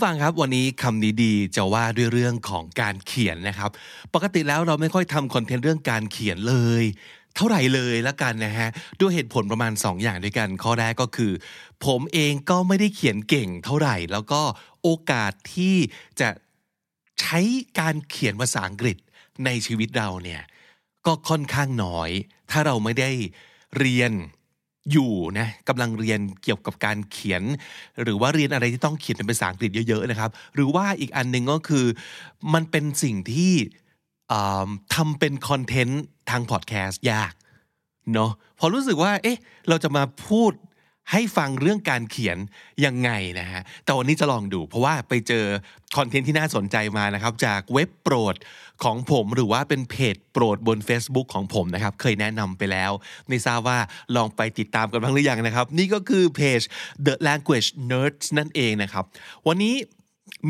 ผู้ฟังครับวันนี้คำนี้ดีจะว่าด้วยเรื่องของการเขียนนะครับ ปกติแล้วเราไม่ค่อยทำคอนเทนต์เรื่องการเขียนเลย เท่าไหร่เลยละกันนะฮะด้วยเหตุผลประมาณ 2 อย่างด้วยกัน ข้อแรกก็คือ ผมเองก็ไม่ได้เขียนเก่งเท่าไหร่ แล้วก็โอกาสที่จะใช้การเขียนภาษาอังกฤษในชีวิตเราเนี่ยก็ค่อนข้างน้อย ถ้าเราไม่ได้เรียน อยู่นะกำลังเรียนเกี่ยวกับการเขียน หรือว่าเรียนอะไรที่ต้องเขียนเป็นภาษาอังกฤษเยอะๆนะครับ หรือว่าอีกอันหนึ่งก็คือ มันเป็นสิ่งที่ทำเป็นคอนเทนต์ทางพอดแคสต์ยากเนาะพอรู้สึกว่า เอ๊ะ เราจะมาพูดให้ฟังเรื่องการเขียนยังไงนะฮะแต่วันนี้จะลองดู เพราะว่าไปเจอคอนเทนต์ที่น่าสนใจมานะครับ จากเว็บโปรด ของผมหรือว่าเป็นเพจโปรดบน Facebook ของผมนะครับ เคยแนะนำไปแล้ว ไม่ทราบว่าลองไปติดตามกันบ้างหรือยังนะครับ นี่ก็คือเพจ The Language Nerds นั่นเองนะครับ วันนี้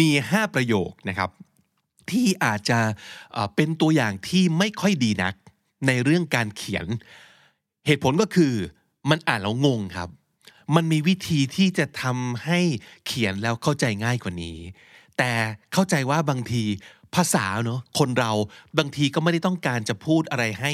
มี 5 ประโยคนะครับ ที่อาจจะเป็นตัวอย่างที่ไม่ค่อยดีนัก ในเรื่องการเขียน เหตุผลก็คือมันอ่านแล้วงงครับ มันมีวิธีที่จะทำให้เขียนแล้วเข้าใจง่ายกว่านี้ แต่เข้าใจว่าบางที ภาษาเนอะคนเราบางทีก็ไม่ได้ต้องการจะพูดอะไรให้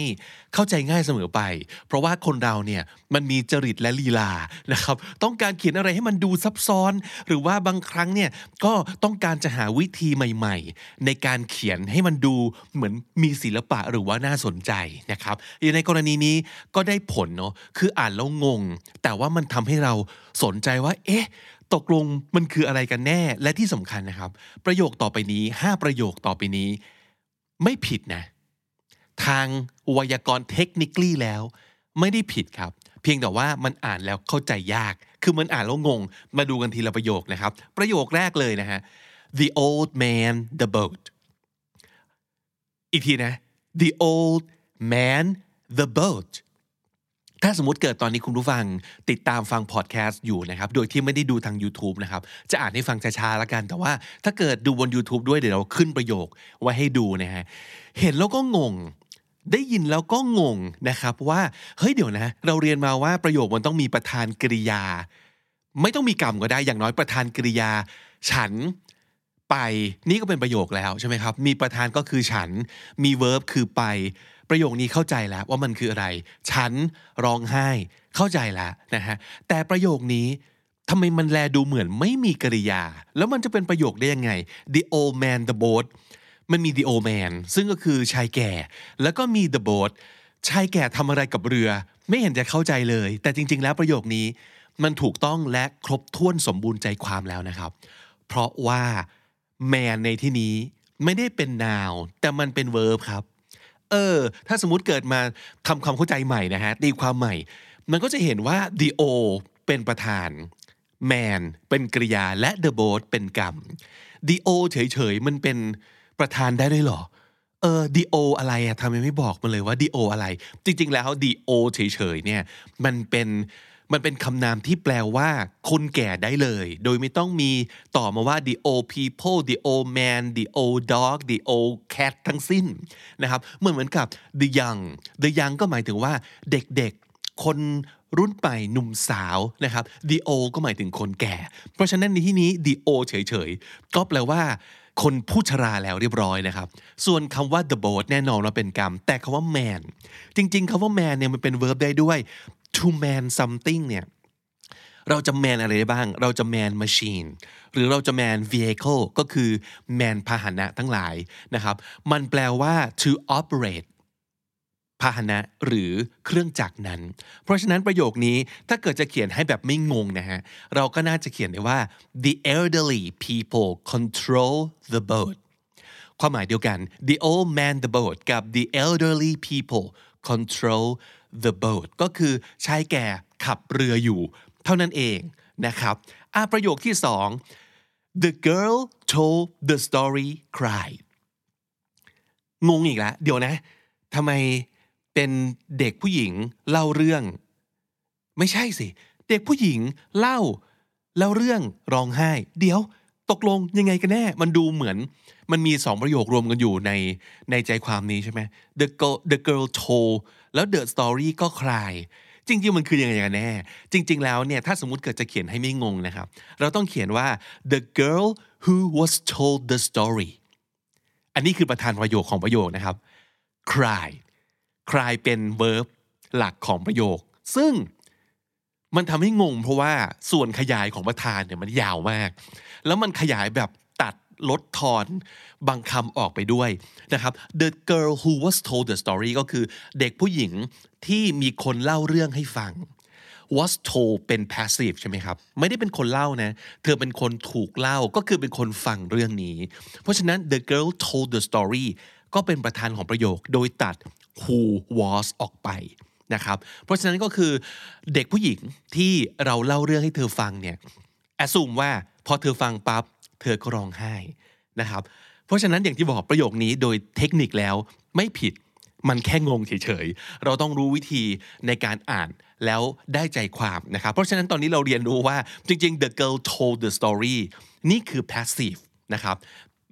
เข้าใจง่ายเสมอไป เพราะว่าคนเราเนี่ยมันมีจริตและลีลานะครับต้องการเขียนอะไรให้มันดูซับซ้อน หรือว่าบางครั้งเนี่ยก็ต้องการจะหาวิธีใหม่ ๆ ในการเขียนให้มันดูเหมือนมีศิลปะหรือว่าน่าสนใจนะครับอย่างในกรณีนี้ก็ได้ผลเนาะคืออ่านแล้วงง แต่ว่ามันทำให้เราสนใจว่า เอ๊ะ ตกลงมันคืออะไรกันแน่และที่สำคัญนะครับ ประโยคต่อไปนี้ 5 ประโยคต่อไปนี้ ไม่ผิดนะ ทางไวยากรณ์เทคนิคลี่แล้ว ไม่ได้ผิดครับ เพียงแต่ว่ามันอ่านแล้วเข้าใจยาก คือมันอ่านแล้วงง มาดูกันทีละประโยคนะครับ ประโยคแรกเลยนะฮะ the old man the boat อีกทีนะ the old man the boat ถ้าสมมติเกิดตอนนี้คุณผู้ฟังติดตามฟังพอดแคสต์อยู่นะครับ โดยที่ไม่ได้ดูทาง YouTube นะครับ จะอ่านให้ฟังช้าๆแล้วกัน แต่ว่าถ้าเกิดดูบน YouTube ด้วยเดี๋ยวเราขึ้นประโยคไว้ให้ดูนะฮะ เห็นแล้วก็งง ได้ยินแล้วก็งงนะครับว่า เฮ้ยเดี๋ยวนะ เราเรียนมาว่าประโยคมันต้องมีประธานกริยา ไม่ต้องมีกรรมก็ได้ อย่างน้อยประธานกริยา ฉันไป นี่ก็เป็นประโยคแล้วใช่ไหมครับ มีประธานก็คือฉัน มีเวิร์บคือไป ประโยคนี้เข้าใจแล้วว่ามันคืออะไร ฉันร้องไห้ เข้าใจแล้วนะฮะ แต่ประโยคนี้ทำไมมันแลดูเหมือนไม่มีกริยา แล้วมันจะเป็นประโยคได้ยังไง the old man the boat มันมี the old man ซึ่งก็คือชายแก่ แล้วก็มี the boat ชายแก่ทำอะไรกับเรือ ไม่เห็นจะเข้าใจเลย แต่จริง ๆ แล้วประโยคนี้มันถูกต้องและครบถ้วนสมบูรณ์ใจความแล้วนะครับ เพราะว่า man ในที่นี้ไม่ได้เป็น noun แต่มันเป็น verb ครับ เออ ถ้าสมมติเกิดมาทำความเข้าใจใหม่นะฮะตีความใหม่ มันก็จะเห็นว่า the o เป็นประธาน man เป็นกริยาและ the boat เป็นกรรม the o เฉยๆ มันเป็นประธานได้ด้วยหรอ เออ the o อะไรอะทำไมไม่บอกมาเลยว่า the o อะไร จริง ๆ แล้ว the o เฉยๆ เนี่ย มันเป็น มันเป็นคำนามที่แปลว่าคนแก่ได้เลย โดยไม่ต้องมีต่อมาว่า the old people the old man the old dog the old cat ทั้งสิ้นนะครับเหมือนเหมือนกับ the young the young ก็หมายถึงว่าเด็กๆ คนรุ่นใหม่หนุ่มสาวนะครับ the old ก็หมายถึงคนแก่ เพราะฉะนั้นในที่นี้ the old เฉยๆ ก็แปลว่าคนผู้ชราแล้วเรียบร้อยนะครับ ส่วนคำว่า the boat แน่นอนว่าเป็นกรรม แต่คำว่า man จริง ๆคำว่า man เนี่ยมันเป็น verb ได้ด้วย to man something เนี่ยเราจะ man อะไรได้บ้าง เราจะ man machine หรือเราจะ man vehicle ก็คือ man พาหนะทั้งหลายนะครับ มันแปลว่า to operate พาหนะหรือเครื่องจักรนั้น เพราะฉะนั้นประโยคนี้ถ้าเกิดจะเขียนให้แบบไม่งงนะฮะ เราก็น่าจะเขียนได้ว่า the elderly people control the boat ความหมายเดียวกัน the old man the boat กับ the elderly people control the boat ก็คือชายแก่ขับเรืออยู่ เท่านั้นเองนะครับอะประโยคที่สอง the girl told the story cried งงอีกแล้วเดี๋ยวนะทำไมเป็นเด็กผู้หญิงเล่าเรื่อง ไม่ใช่สิ เด็กผู้หญิงเล่าเล่าเรื่องร้องไห้ เดี๋ยว ตกลงยังไงกันแน่ มันดูเหมือนมันมีสองประโยครวมกันอยู่ในในใจความนี้ใช่ไหม the girl the girl told แล้ว the story ก็คลาย จริงๆ มันคือยังไงกันแน่ จริง ๆ แล้วเนี่ย ถ้าสมมติเกิดจะเขียนให้ไม่งงนะครับ เราต้องเขียนว่า the girl who was told the story อันนี้คือประธานประโยคของประโยคนะครับ cry cry เป็น verb หลักของประโยค ซึ่ง มันทำให้งงเพราะว่าส่วนขยายของประธานเนี่ยมันยาวมาก แล้วมันขยายแบบตัดลดทอนบางคำออกไปด้วยนะครับ the girl who was told the story ก็คือเด็กผู้หญิงที่มีคนเล่าเรื่องให้ฟัง was told เป็น passive ใช่ไหมครับ ไม่ได้เป็นคนเล่านะ เธอเป็นคนถูกเล่าก็คือเป็นคนฟังเรื่องนี้ เพราะฉะนั้น the girl told the story ก็เป็นประธานของประโยค โดยตัด who was ออกไป นะครับเพราะฉะนั้นก็คือเด็กผู้หญิงที่เราเล่าเรื่องให้เธอฟังเนี่ยแอสซูมว่าพอเธอฟังปั๊บเธอก็ร้องไห้นะครับเพราะฉะนั้นอย่างที่บอกประโยคนี้โดยเทคนิคแล้วไม่ผิดมันแค่งงเฉยๆ เราต้องรู้วิธีในการอ่านแล้วได้ใจความนะครับ เพราะฉะนั้นตอนนี้เราเรียนรู้ว่าจริงๆ the girl told the story นี่คือ passive นะครับ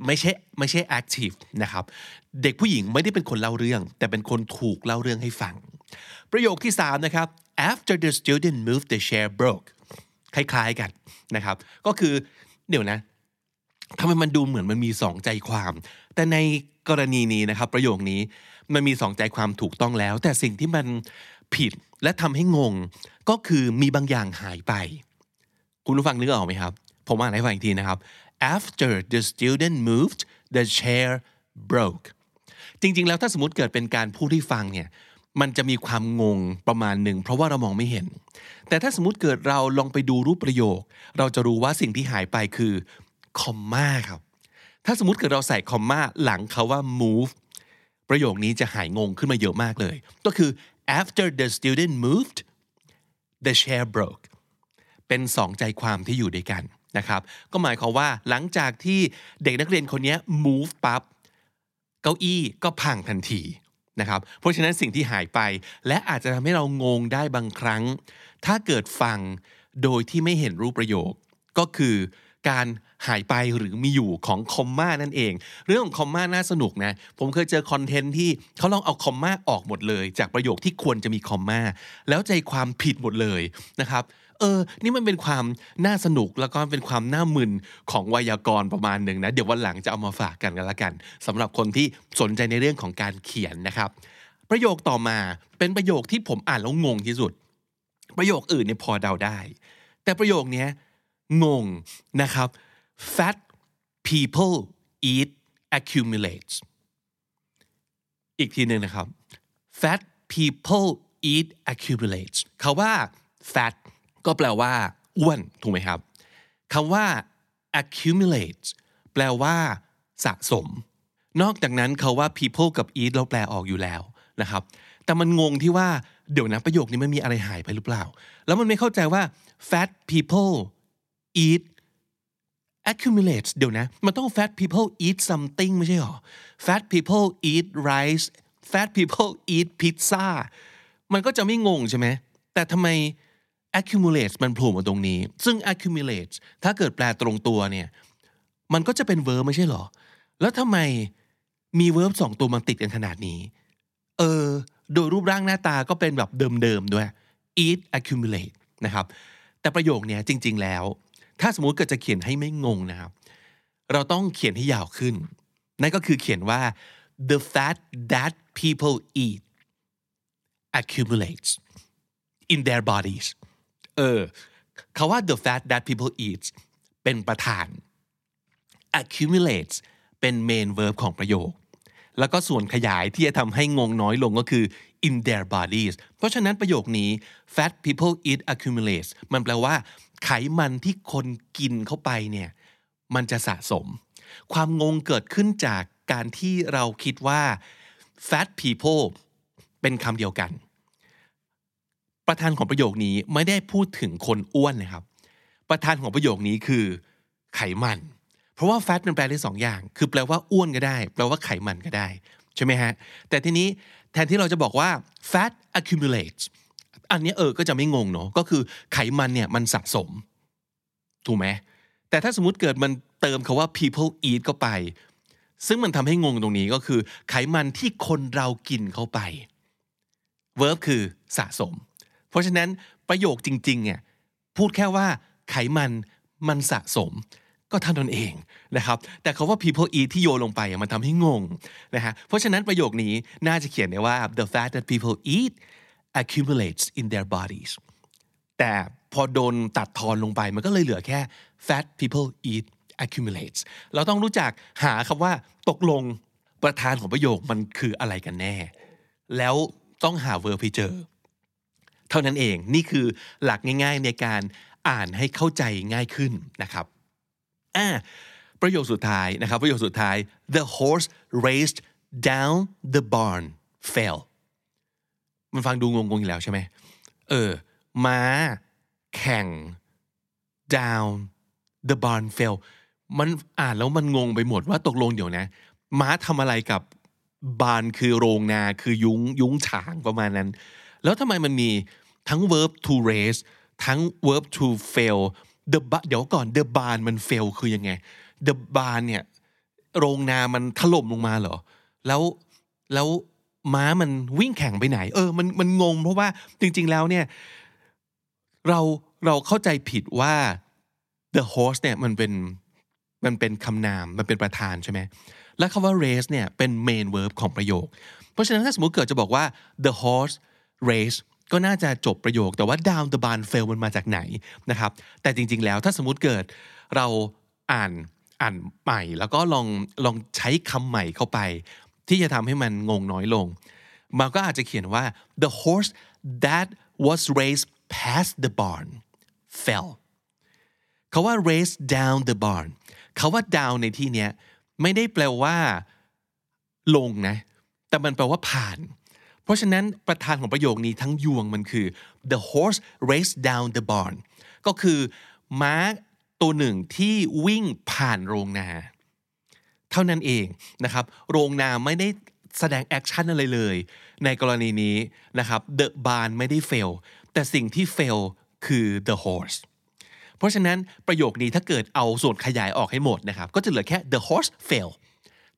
ไม่ใช่ไม่ใช่ active นะครับ เด็กผู้หญิงไม่ได้เป็นคนเล่าเรื่อง แต่เป็นคนถูกเล่าเรื่องให้ฟัง ประโยคที่ 3 นะครับ after the student moved the chair broke คล้ายๆกันนะครับ ก็คือเดี๋ยวนะทำไมมันดูเหมือนมันมีสองใจความ แต่ในกรณีนี้นะครับ ประโยคนี้มันมีสองใจความถูกต้องแล้ว แต่สิ่งที่มันผิดและทำให้งง ก็คือมีบางอย่างหายไป คุณผู้ฟังนึกออกไหมครับ ผมอ่านให้ฟังอีกทีนะครับ after the student moved the chair broke จริง ๆ แล้วถ้าสมมติเกิดเป็นการพูดให้ฟังเนี่ยมันจะมีความงงประมาณหนึ่งเพราะว่าเรามองไม่เห็น แต่ถ้าสมมติเกิดเราลองไปดูรูปประโยค เราจะรู้ว่าสิ่งที่หายไปคือคอมมาครับ ถ้าสมมติเกิดเราใส่คอมมาหลังคาว่า move ประโยคนี้จะหายงงขึ้นมาเยอะมากเลย ก็คือ after the student moved the chair broke เป็นสองใจความที่อยู่ด้วยกัน นะครับก็หมายความว่าหลังจากที่เด็กนักเรียนคนนี้ move ปั๊บเก้าอี้ก็พังทันทีนะครับเพราะฉะนั้นสิ่งที่หายไป และอาจจะทำให้เรางงได้บางครั้ง ถ้าเกิดฟังโดยที่ไม่เห็นรูปประโยค ก็คือการหายไปหรือมีอยู่ของคอมมานั่นเอง เรื่องของคอมมาน่าสนุกนะ ผมเคยเจอคอนเทนต์ที่เขาลองเอาคอมมาออกหมดเลย จากประโยคที่ควรจะมีคอมมาแล้วใจความผิดหมดเลยนะครับ ออ นี่มันเป็นความน่าสนุกแล้วก็เป็นความน่ามึนของไวยากรณ์ประมาณหนึ่งนะ เดี๋ยววันหลังจะเอามาฝากกันกันละกันสำหรับคนที่สนใจในเรื่องของการเขียนนะครับ ประโยคต่อมาเป็นประโยคที่ผมอ่านแล้วงงที่สุด ประโยคอื่นเนี่ยพอเดาได้ แต่ประโยคนี้งงนะครับ fat people eat accumulates อีกทีหนึ่งนะครับ fat people eat accumulates คาว่า fat ก็แปลว่าอ้วนถูกไหมครับคำว่า accumulate แปลว่าสะสม นอกจากนั้นเขาว่า people กับ eat เราแปลออกอยู่แล้วนะครับ แต่มันงงที่ว่าเดี๋ยวนะประโยคนี้มันมีอะไรหายไปหรือเปล่า แล้วมันไม่เข้าใจว่า fat people eat accumulates เดี๋ยวนะ มันต้อง fat people eat something ไม่ใช่หรอ fat people eat rice fat people eat pizza มันก็จะไม่งงใช่ไหม แต่ทำไม accumulates มันโผล่มาตรงนี้ ซึ่ง accumulates ถ้าเกิดแปลตรงตัวเนี่ย มันก็จะเป็น verb ไม่ใช่หรอ แล้วทำไมมี verb สองตัวมันติดกันขนาดนี้ เออ โดยรูปร่างหน้าตาก็เป็นแบบเดิมๆด้วย eat accumulate นะครับ แต่ประโยคเนี้ยจริง ๆ แล้ว ถ้าสมมุติเกิดจะเขียนให้ไม่งงนะครับ เราต้องเขียนให้ยาวขึ้น นั่นก็คือเขียนว่า the fat that people eat accumulates in their bodies เออคาว่า the fat that people eat เป็นประธาน accumulates เป็น main verb ของประโยค แล้วก็ส่วนขยายที่จะทำให้งงน้อยลงก็คือ in their bodies เพราะฉะนั้นประโยคนี้ fat people eat accumulates มันแปลว่า ไขมันที่คนกินเข้าไปเนี่ย มันจะสะสม ความงงเกิดขึ้นจากการที่เราคิดว่า fat people เป็นคำเดียวกัน ประธานของประโยคนี้ไม่ได้พูดถึงคนอ้วนนะครับ ประธานของประโยคนี้คือไขมัน เพราะว่า fat มันแปลได้สองอย่าง คือแปลว่าอ้วนก็ได้ แปลว่าไขมันก็ได้ใช่ไหมฮะ แต่ทีนี้แทนที่เราจะบอกว่า fat accumulates อันนี้เออก็จะไม่งงเนาะ ก็คือไขมันเนี่ยมันสะสม ถูกไหม แต่ถ้าสมมติเกิดมันเติมคาว่า people eat เข้าไป ซึ่งมันทำให้งงตรงนี้ก็คือ ไขมันที่คนเรากินเข้าไป verb คือสะสม เพราะฉะนั้นประโยคจริงๆเนี่ยพูดแค่ว่าไขมันมันสะสม ก็เท่านั้นเองนะครับ แต่คาว่า people eat ที่โยลงไปมันทำให้งงนะฮะเพราะฉะนั้นประโยคนี้น่าจะเขียนได้ว่า the fat that people eat accumulates in their bodies แต่พอโดนตัดทอนลงไปมันก็เลยเหลือแค่ fat people eat accumulates เราต้องรู้จักหาคำว่าตกลงประธานของประโยคมันคืออะไรกันแน่ แล้วต้องหา verb ให้เจอ เท่านั้นเองนี่คือหลักง่ายๆในการอ่านให้เข้าใจง่ายขึ้นนะครับอ่าประโยคสุดท้ายนะครับประโยคสุดท้าย the horse raced down the barn fell มันฟังดูงงๆอยู่แล้วใช่ไหมเออม้าแข่ง down the barn fell มันอ่านแล้วมันงงไปหมดว่าตกลงเดี๋ยวนะ ม้าทำอะไรกับบานคือโรงนาคือยุ้งยุ้งฉางประมาณนั้น แล้วทำไมมันมีทั้ง verb to raise ทั้ง verb to fail the ba- เดี๋ยวก่อน the barn มัน fail คือยังไง the barn เนี่ยโรงนามันถล่มลงมาเหรอ แล้วแล้วม้ามันวิ่งแข่งไปไหน เออ มันมันงงเพราะว่าจริง ๆ แล้วเนี่ย เราเราเข้าใจผิดว่า the horse เนี่ยมันเป็นมันเป็นคำนามมันเป็นประธานใช่ไหมและคำว่า race เนี่ยเป็น main verb ของประโยค เพราะฉะนั้นถ้าสมมติเกิดจะบอกว่า the horse race ก็น่าจะจบประโยค แต่ว่า down the barn fell มันมาจากไหนนะครับ แต่จริง ๆ แล้วถ้าสมมติเกิดเราอ่านอ่านใหม่ แล้วก็ลองลองใช้คำใหม่เข้าไป ที่จะทำให้มันงงน้อยลง มันก็อาจจะเขียนว่า the horse that was raised past the barn fell คาว่า race down the barn คาว่า down ในที่เนี้ยไม่ได้แปลว่า ลงนะ แต่มันแปลว่าผ่าน เพราะฉะนั้นประธานของประโยคนี้ทั้งยวงมันคือ the horse raced down the barn ก็คือม้าตัวหนึ่งที่วิ่งผ่านโรงนา เท่านั้นเองนะครับ โรงนาไม่ได้แสดง action อะไรเลย ในกรณีนี้นะครับ the barn ไม่ได้ fell แต่สิ่งที่ fell คือ the horse เพราะฉะนั้นประโยคนี้ถ้าเกิดเอาส่วนขยายออกให้หมดนะครับ ก็จะเหลือแค่ the horse fell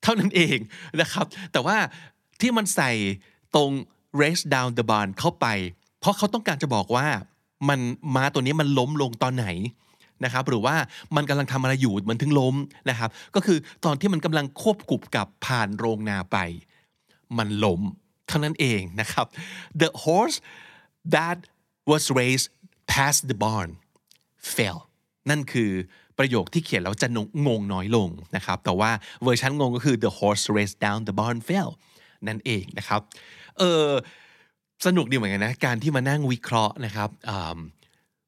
เท่านั้นเองนะครับ แต่ว่าที่มันใส่ ตรง race down the barn เข้าไป เพราะเขาต้องการจะบอกว่ามันม้าตัวนี้มันล้มลงตอนไหนนะครับหรือว่ามันกำลังทำอะไรอยู่มันถึงล้มนะครับ ก็คือตอนที่มันกำลังควบกุบกับผ่านโรงนาไป มันล้มเท่านั้นเองนะครับ the horse that was raised past the barn fell นั่นคือประโยคที่เขียนแล้วจะงงน้อยลงนะครับ แต่ว่าเวอร์ชันงงก็คือ the horse raced down the barn fell นั่นเองนะครับ เออสนุกดีเหมือนกันนะ การที่มานั่งวิเคราะห์นะครับ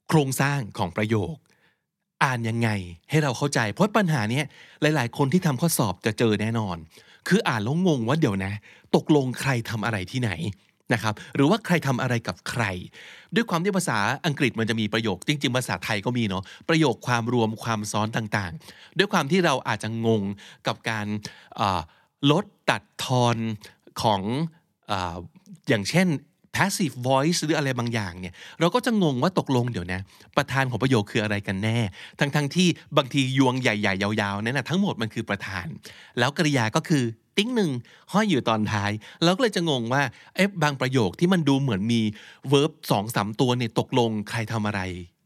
โครงสร้างของประโยค อ่านยังไงให้เราเข้าใจ เพราะปัญหานี้หลาย ๆ คนที่ทำข้อสอบจะเจอแน่นอน คืออ่านแล้วงงว่าเดี๋ยวนะ ตกลงใครทำอะไรที่ไหนนะครับหรือว่าใครทำอะไรกับใคร ด้วยความที่ภาษาอังกฤษมันจะมีประโยค จริง ๆ ภาษาไทยก็มีเนาะประโยคความรวมความซ้อนต่างๆ ด้วยความที่เราอาจจะงงกับการลดตัดทอน ของออย่างเช่น passive voice หรืออะไรบางอย่างเนี่ยเราก็จะงงว่าตกลงเดี๋ยวนะประธานของประโยคคืออะไรกันแน่ ทั้งๆทที่บางทียวงใหญ่ๆ ยาวๆนั่นนะทั้งหมดมันคือประธาน แล้วกริยาก็คือติ้งหนึ่งห้อยอยู่ตอนท้ายเราก็เลยจะงงว่าเอ๊ะบางประโยคที่มันดูเหมือนมี verb สองสามตัวเนี่ยตกลงใครทำอะไร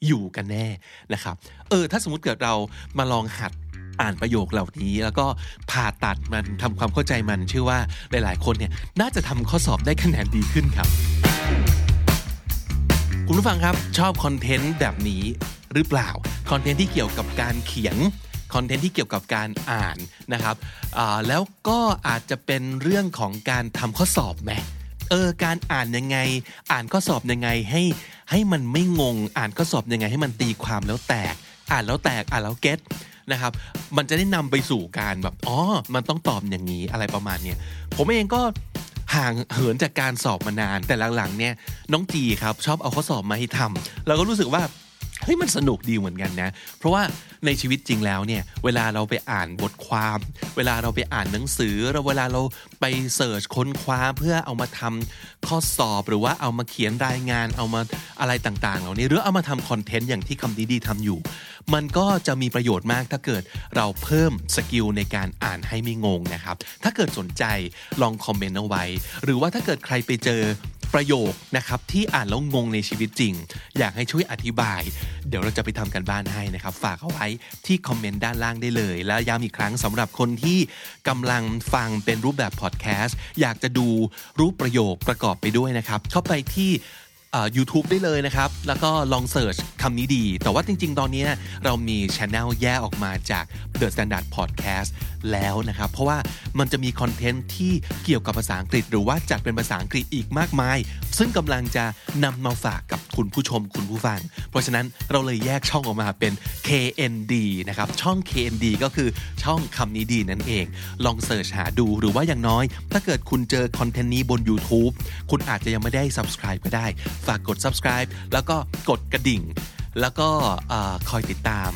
อยู่กันแน่นะครับเออถ้าสมมติเกิดเรามาลองหัด อ่านประโยคเหล่านี้ แล้วก็ผ่าตัดมันทำความเข้าใจมันเชื่อว่าหลาย ๆ คนเนี่ยน่าจะทำข้อสอบได้คะแนนดีขึ้นครับ คุณผู้ฟังครับชอบคอนเทนต์แบบนี้หรือเปล่าคอนเทนต์ที่เกี่ยวกับการเขียนคอนเทนต์ที่เกี่ยวกับการอ่านนะครับแล้วก็อาจจะเป็นเรื่องของการทำข้อสอบไหมเออการอ่านยังไง อ่านข้อสอบยังไงให้ให้มันไม่งง อ่านข้อสอบยังไงให้มันตีความแล้วแตก อ่านแล้วแตกอ่านแล้วเก็ต นะครับ มันจะได้นำไปสู่การแบบอ๋อมันต้องตอบอย่างนี้อะไรประมาณเนี้ยผมเองก็ห่างเหินจากการสอบมานาน แต่หลังๆเนี่ยน้องจีครับชอบเอาข้อสอบมาให้ทำเราก็รู้สึกว่า เฮ้ยมันสนุกดีเหมือนกันนะ เพราะว่าในชีวิตจริงแล้วเนี่ย เวลาเราไปอ่านบทความ เวลาเราไปอ่านหนังสือเราเวลาเราไป search ค้นคว้าเพื่อเอามาทำข้อสอบหรือว่าเอามาเขียนรายงานเอามาอะไรต่างๆ เหล่านี้ หรือเอามาทำคอนเทนต์อย่างที่คำนี้ดีทำอยู่ มันก็จะมีประโยชน์มากถ้าเกิดเราเพิ่ม skill ในการอ่านให้ไม่งงนะครับ ถ้าเกิดสนใจลองคอมเมนต์เอาไว้ หรือว่าถ้าเกิดใครไปเจอ ประโยคนะครับที่อ่านแล้วงงในชีวิตจริง อยากให้ช่วยอธิบาย เดี๋ยวเราจะไปทำกันบ้านให้นะครับฝากเอาไว้ที่คอมเมนต์ด้านล่างได้เลย แล้วย้ำอีกครั้งสำหรับคนที่กำลังฟังเป็นรูปแบบพอดแคสต์อยากจะดูรูปประโยคประกอบไปด้วยนะครับเข้าไปที่ ยูทูบได้เลยนะครับ แล้วก็ลองเสิร์ชคำนี้ดี แต่ว่าจริง ๆ ตอนนี้เรามีช anel แยกออกมาจาก The Standard Podcast แล้วนะครับ เพราะว่ามันจะมีคอนเทนต์ที่เกี่ยวกับภาษาอังกฤษ หรือว่าจัดเป็นภาษาอังกฤษอีกมากมาย ซึ่งกำลังจะนำมาฝากกับคุณผู้ชมคุณผู้ฟัง เพราะฉะนั้นเราเลยแยกช่องออกมาเป็น KND นะครับ ช่อง KND ก็คือช่องคำนี้ดีนั่นเอง ลองเสิร์ชหาดูหรือว่าอย่างน้อย ถ้าเกิดคุณเจอคอนเทนต์นี้บน YouTube คุณอาจจะยังไม่ได้ subscribe ก็ได้ฝากกด subscribe แล้วก็กดกระดิ่ง แล้วก็คอยติดตาม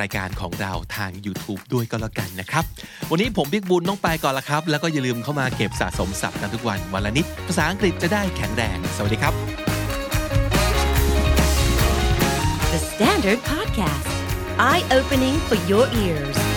รายการของเราทาง YouTube ด้วยก็แล้วกันนะครับ วันนี้ผมบิ๊กบุญต้องไปก่อนละครับ แล้วก็อย่าลืมเข้ามาเก็บสะสมศัพท์กันทุกวันวันละนิด ภาษาอังกฤษจะได้แข็งแรง สวัสดีครับ The Standard Podcast, eye opening for your ears.